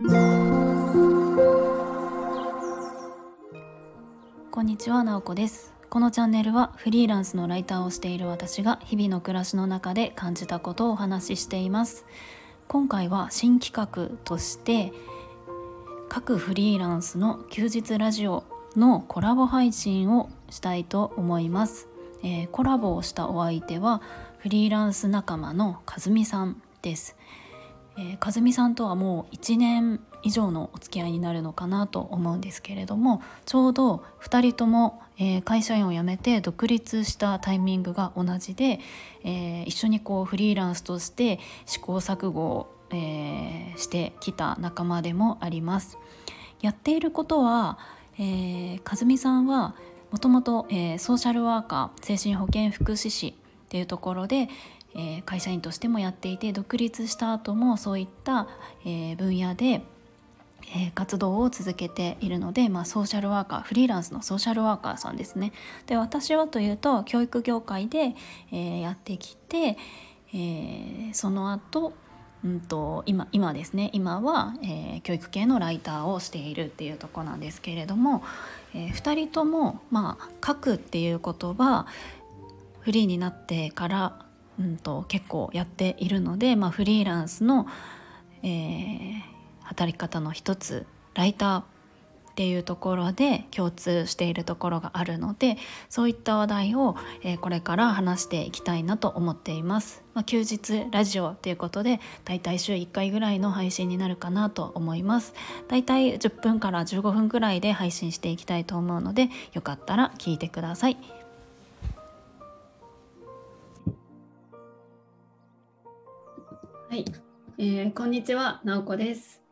こんにちは、なおこです。このチャンネルはフリーランスのライターをしている私が日々の暮らしの中で感じたことをお話ししています。今回は新企画として各フリーランスの休日ラジオのコラボ配信をしたいと思います、えー、コラボをしたお相手はフリーランス仲間のかずみさんです、えー、かずみさんとはもう1年以上のお付き合いになるのかなと思うんですけれどもちょうど2人とも、えー、会社員を辞めて独立したタイミングが同じで、えー、一緒にこうフリーランスとして試行錯誤を、えー、してきた仲間でもあります。やっていることは、えー、和美さんはもともとソーシャルワーカー精神保健福祉士っていうところで、えー、会社員としてもやっていて独立した後もそういった、えー、分野でえー、活動を続けているので、まあ、ソーシャルワーカーフリーランスのソーシャルワーカーさんですね。で私はというと教育業界で、え、やってきて、え、その後うんと今今ですね今は、えー、教育系のライターをしているっていうとこなんですけれども、えー、2人とも、まあ、書くっていう言葉フリーになってから、うんと、結構やっているので、まあ、フリーランスの、えー働き方の一つライターっていうところで共通しているところがあるのでそういった話題を、えー、これから話していきたいなと思っています、まあ、休日ラジオということでだいたい週1回ぐらいの配信になるかなと思います。だいたい10分から15分くらいで配信していきたいと思うのでよかったら聞いてください。はい、えー、こんにちは、なおこです。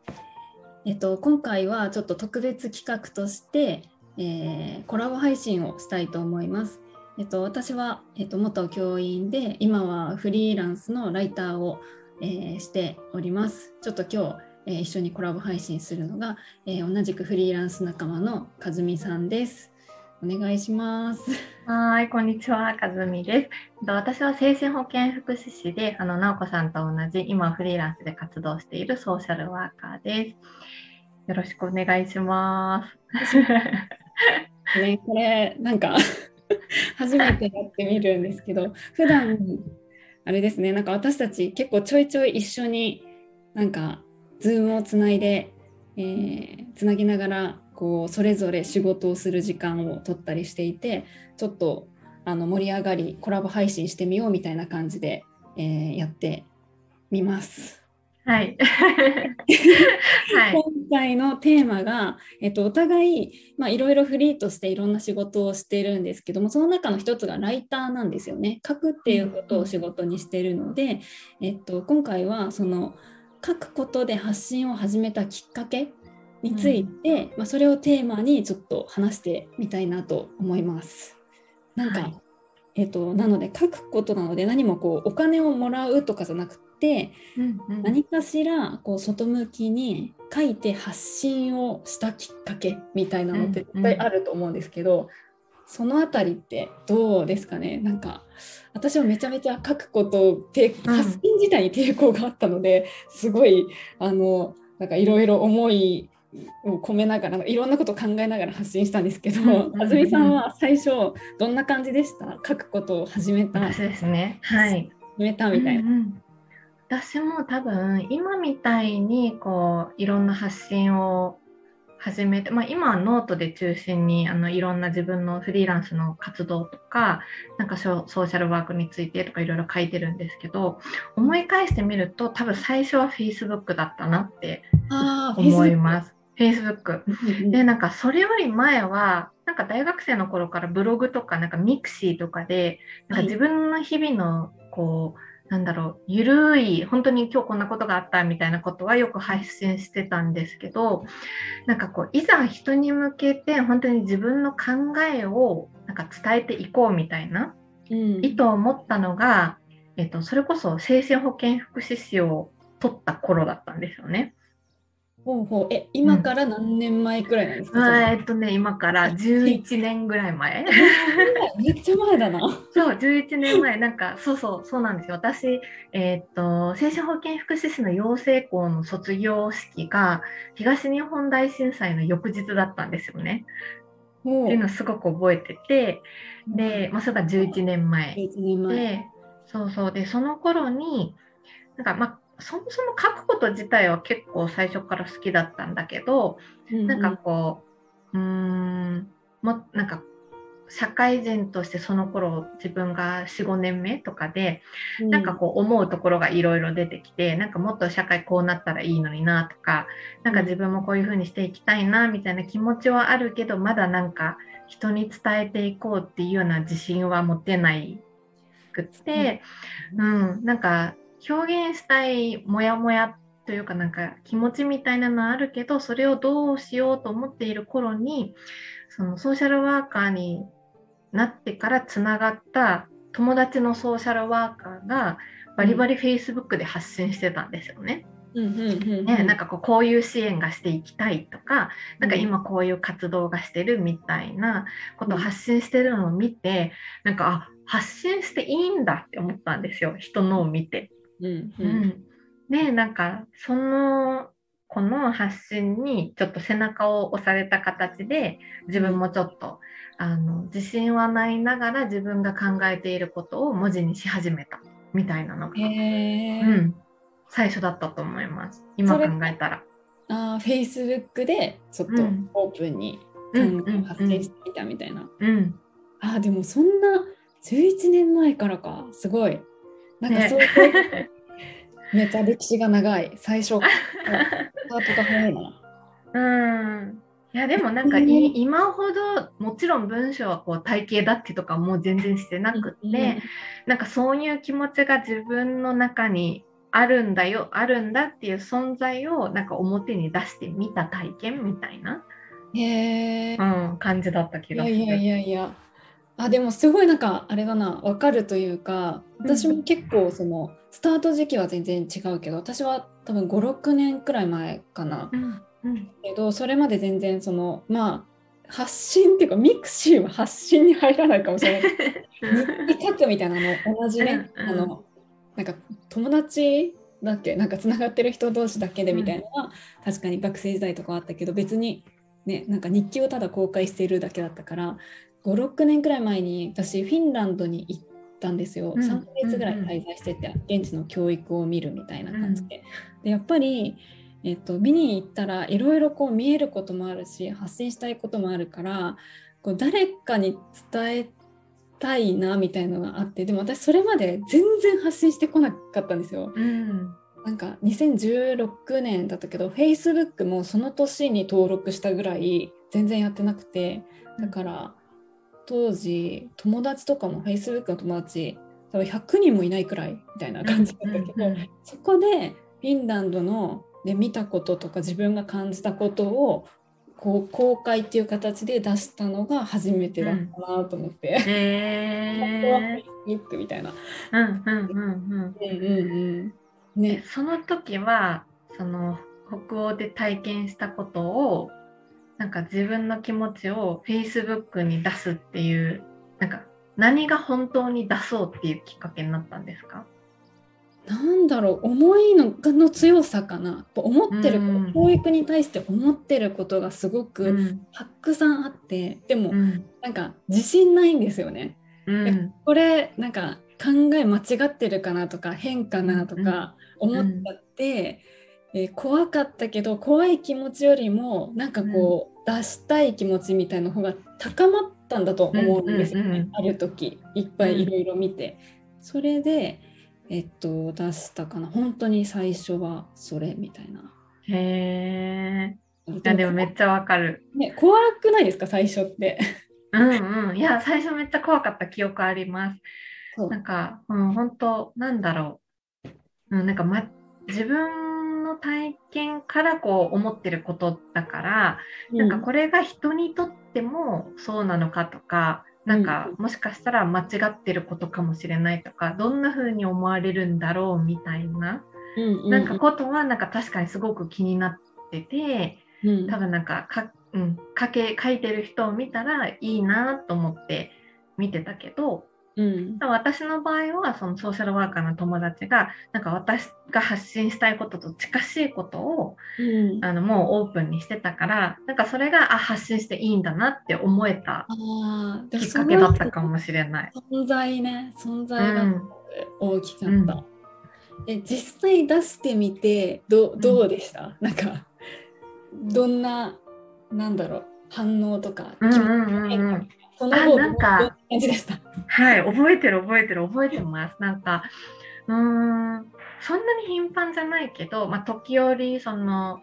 えっと、今回はちょっと特別企画として、えー、コラボ配信をしたいと思います。えっと、私は、えっと、元教員で今はフリーランスのライターを、えー、しております。ちょっと今日、えー、一緒にコラボ配信するのが、え同じくフリーランス仲間のかずみさんです。お願いします。はい、こんにちは、かずみです。私は精神保健福祉士で、あの、なおこさんと同じ、今フリーランスで活動しているソーシャルワーカーです。よろしくお願いします。ね、これ、なんか 初めてやってみるんですけど、普段あれですね、なんか私たち結構ちょいちょい一緒に、なんか、ズームをつないで、えー、つなぎながらこうそれぞれ仕事をする時間を取ったりしていてちょっとあの盛り上がりコラボ配信してみようみたいな感じで、えー、やってみます。はい、今回のテーマが、えっと、お互いいろいろフリーとしていろんな仕事をしているんですけどもその中の一つがライターなんですよね。書くっていうことを仕事にしているので、えっと、今回はその書くことで発信を始めたきっかけについて、うん、まあ、それをテーマにちょっと話してみたいなと思います。なんか、はい、えーと、なので書くことなので何もこうお金をもらうとかじゃなくて、うんうん、何かしらこう外向きに書いて発信をしたきっかけみたいなのって絶対あると思うんですけど、うんうん、そのあたりってどうですかね？なんか私はめちゃめちゃ書くことて発信自体に抵抗があったのですごいあのなんかいろいろ思いを込めながらいろんなことを考えながら発信したんですけど、あずみさんは最初どんな感じでした？書くことを始めた？私ですね。はい。始めたみたいな、うんうん、私も多分今みたいにこういろんな発信を始めて、まあ、今はノートで中心にあのいろんな自分のフリーランスの活動とかなんかソーシャルワークについてとかいろいろ書いてるんですけど思い返してみると多分最初は Facebook だったなって思います。Facebook。で、なんかそれより前は、なんか大学生の頃からブログとか、なんか mixi とかで、なんか自分の日々の、こう、なんだろう、ゆるい、本当に今日こんなことがあったみたいなことはよく配信してたんですけど、なんかこう、いざ人に向けて本当に自分の考えをなんか伝えていこうみたいな、うん、意図を持ったのが、えっと、それこそ精神保健福祉士を取った頃だったんですよね。ほうほう。え今から何年前くらいなんですか、うん、えっとね今から11年ぐらい 前。めっちゃ前だな。そう11年前。なんかそうそうそうなんですよ。私えー、っと精神保健福祉士の養成校の卒業式が東日本大震災の翌日だったんですよね。っていうのをすごく覚えててで、まあ、それが11年前。でそうそう。でその頃になんかまあそもそも書くこと自体は結構最初から好きだったんだけど、うんうん、なんかこううんもなんか社会人としてその頃自分が45年目とかで、うん、なんかこう思うところがいろいろ出てきてなんかもっと社会こうなったらいいのになとかなんか自分もこういうふうにしていきたいなみたいな気持ちはあるけどまだなんか人に伝えていこうっていうような自信は持てないくって、うん、うん、なんか表現したいモヤモヤというかなんか気持ちみたいなのあるけどそれをどうしようと思っている頃にそのソーシャルワーカーになってからつながった友達のソーシャルワーカーがバリバリ Facebook で発信してたんですよね。ね、なんかこうこういう支援がしていきたいとかなんか今こういう活動がしてるみたいなことを発信してるのを見てなんかあ発信していいんだって思ったんですよ人のを見て。うんうん、でなんかそのこの発信にちょっと背中を押された形で自分もちょっとあの自信はないながら自分が考えていることを文字にし始めたみたいなのが、うん、最初だったと思います。今考えたら。あ Facebook でちょっとオープンに、うん、発信していたみたいな。うん、あでもそんな11年前からか。すごいなんかそういう、ね、めっちゃ歴史が長い。最初。スタートが早いな。うん。いやでもなんか、今ほどもちろん文章はこう体系だってとかもう全然してなくって、なんかそういう気持ちが自分の中にあるんだよあるんだっていう存在をなんか表に出してみた体験みたいな、へうん、感じだった気がする。いやいやいやあでもすごいなんかあれだな分かるというか私も結構その、スタート時期は全然違うけど私は多分56年くらい前かな、うんうん、けどそれまで全然そのまあ発信っていうか mixi は発信に入らないかもしれない。日記書くみたいなの同じね、うんうん、あのなんか友達だっけ？なんかつながってる人同士だけでみたいなのは、うん、確かに学生時代とかあったけど別にねなんか日記をただ公開しているだけだったから56年くらい前に私フィンランドに行ったんですよ、うん、3ヶ月ぐらい滞在してて、現地の教育を見るみたいな感じで。でやっぱりえっと、見に行ったらいろいろこう見えることもあるし発信したいこともあるからこう誰かに伝えたいなみたいなのがあってでも私それまで全然発信してこなかったんですよ。うん、なんか2016年だったけど Facebook もその年に登録したぐらい全然やってなくてだから当時友達とかも Facebook の友達多分100人もいないくらいみたいな感じだったけど、そこでフィンランドの、ね、見たこととか自分が感じたことをこう公開っていう形で出したのが初めてだったなと思って。うん、へえ。Facebook みたいな。うんうんうんうん。うんうんうん。ね、その時はその北欧で体験したことをなんか自分の気持ちを Facebook に出すっていうなんか何が本当に出そうっていうきっかけになったんですか？なんだろう思いのの強さかな。思ってる、うん、教育に対して思ってることがすごくたくさんあって、うん、でも、うん、なんか自信ないんですよね。うん、これなんか考え間違ってるかなとか変かなとか思っちゃって、えー、怖かったけど怖い気持ちよりもなんかこう、うん、出したい気持ちみたいな方が高まったんだと思うんですよね、うんうんうん、ある時いっぱいいろいろ見て。それで、えっと、出したかな本当に最初はそれみたいな。へえ。いやでもめっちゃわかる。ね、怖くないですか？最初って。うんうん。いや最初めっちゃ怖かった記憶あります。なんか、うん、本当なんだろう。うん、なんか、ま、自分体験からこう思ってることだから、うん、なんかこれが人にとってもそうなのかとか、なんかもしかしたら間違ってることかもしれないとかどんな風に思われるんだろうみたいな、うんうん、なんかことはなんか確かにすごく気になっっててうん。多分なんかか、うん、書け書いてる人を見たらいいなと思って見てたけどうん。私の場合はそのソーシャルワーカーの友達がなんか私が発信したいことと近しいことをうん。あのもうオープンにしてたからなんかそれがあ発信していいんだなって思えたきっかけだったかもしれない。存在ね。存う在がん。大きかった、うん。え実際出してみてどどうでした、なんかどんななんだろう？反応とか、うんうんうんうんその後あなんか。感じでした。はい、覚えてる覚えてる覚えてます。なんかうーんそんなに頻繁じゃないけど、まあ、時折その、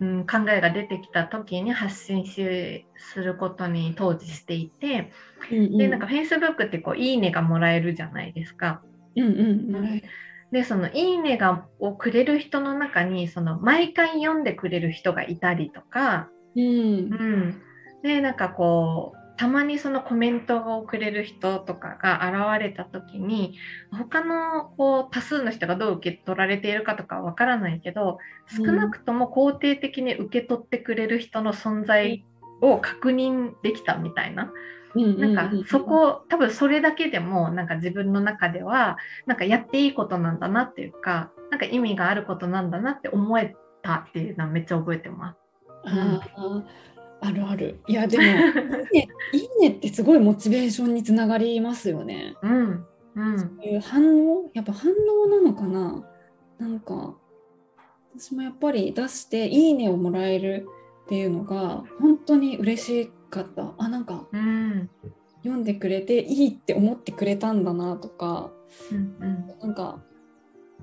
うん、考えが出てきた時に発信しすることに当時していてでなんか Facebook ってこう「いいね」がもらえるじゃないですか。うんうんもらえるでその「いいねが」をくれる人の中にその毎回読んでくれる人がいたりとか、うん。うん、でなんかこうたまにそのコメントをくれる人とかが現れた時に他のこう多数の人がどう受け取られているかとかはわからないけど少なくとも肯定的に受け取ってくれる人の存在を確認できたみたいな。なんかそこ多分それだけでもなんか自分の中ではなんかやっていいことなんだなっていうかなんか意味があることなんだなって思えたっていうのはめっちゃ覚えてます。あーあるある。いやでも いいねいいねってすごいモチベーションにつながりますよね。うんうん。そういう反応やっぱ反応なのかな？なんか私もやっぱり出して「いいね」をもらえるっていうのが本当に嬉しかった。あなんかうん。読んでくれていいって思ってくれたんだなとかうんなんか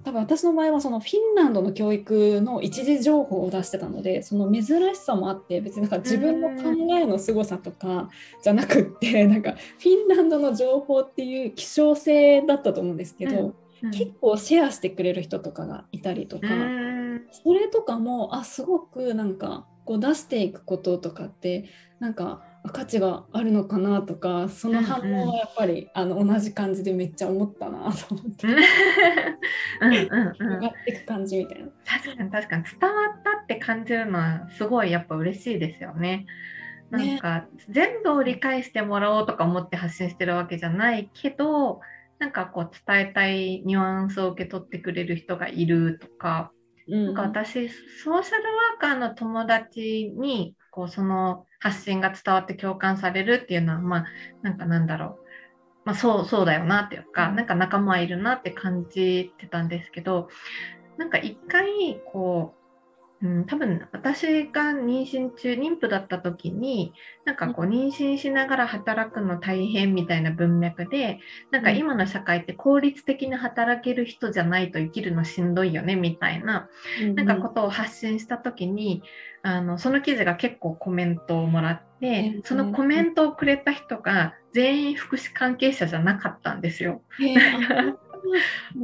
多分私の場合はそのフィンランドの教育の一時情報を出してたのでその珍しさもあって別になんか自分の考えの凄さとかじゃなくってなんかフィンランドの情報っていう希少性だったと思うんですけど、うん。結構シェアしてくれる人とかがいたりとか、うん。それとかもあすごくなんかこう出していくこととかってなんかあ価値があるのかなとかその反応はやっぱり、あの同じ感じでめっちゃ思ったなと思って。うんうんうん上がっていく感じみたいな。確かに確かに伝わったって感じるのはすごいやっぱ嬉しいですよね。なんか、全部を理解してもらおうとか思って発信してるわけじゃないけどなんかこう伝えたいニュアンスを受け取ってくれる人がいるとかうんなんか私ソーシャルワーカーの友達にこうその発信が伝わって共感されるっていうのはまあなんかなんだろう、まあ、そうそうだよなっていうかなんか仲間いるなって感じてたんですけどなんか一回こう、うん、多分私が妊娠中妊婦だった時になんかこう妊娠しながら働くの大変みたいな文脈でなんか今の社会って効率的に働ける人じゃないと生きるのしんどいよねみたいななんかことを発信した時に、あのその記事が結構コメントをもらって、うんそのコメントをくれた人が全員福祉関係者じゃなかったんですよ。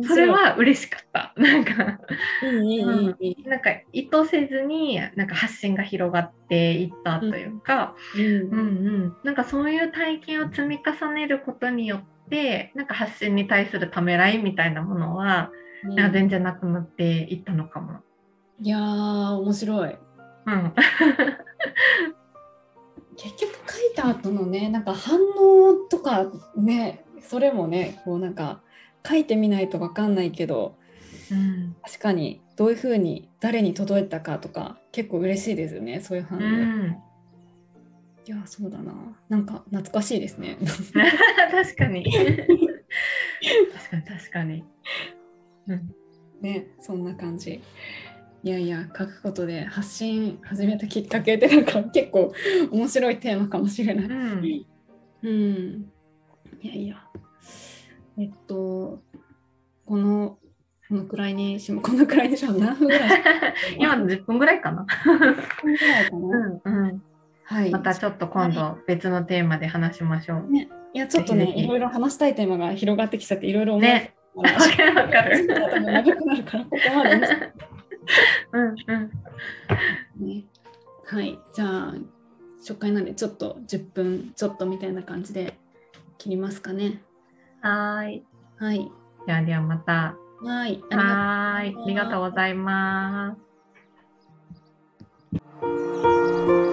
それは嬉しかった。なんか、なんか意図せずに、なんか発信が広がっていったというか、うん。うん、うん。なんかそういう体験を積み重ねることによって、なんか発信に対するためらいみたいなものは、なんか全然なくなっていったのかも。いや面白い。うん。結局書いた後のねなんか反応とかねそれもねこうなんか書いてみないと分かんないけどうん。確かにどういうふうに誰に届いたかとか結構嬉しいですよねそういう反応、うん、いやそうだな。なんか懐かしいですね。確かに。確かに確かに、うん、ねそんな感じ。いやいや書くことで発信始めたきっかけってなんか結構面白いテーマかもしれない。うん、うん、いやいやえっとこのこのくらいにしもこのくらいにしよう何分ぐらい？今の10分ぐらいかな、何分ぐらいかな、うんうん、はい。またちょっと今度別のテーマで話しましょう。ねいやちょっとねいろいろ話したいテーマが広がってきちゃっていろいろ思うねわかるわかる多分長くなるからここまでにして。うんうん。ね。はい、じゃあ初回なんでちょっと10分ちょっとみたいな感じで切りますかね。はーい。はい。ではではまた。はい。ありがとうはーいありがとうございます。う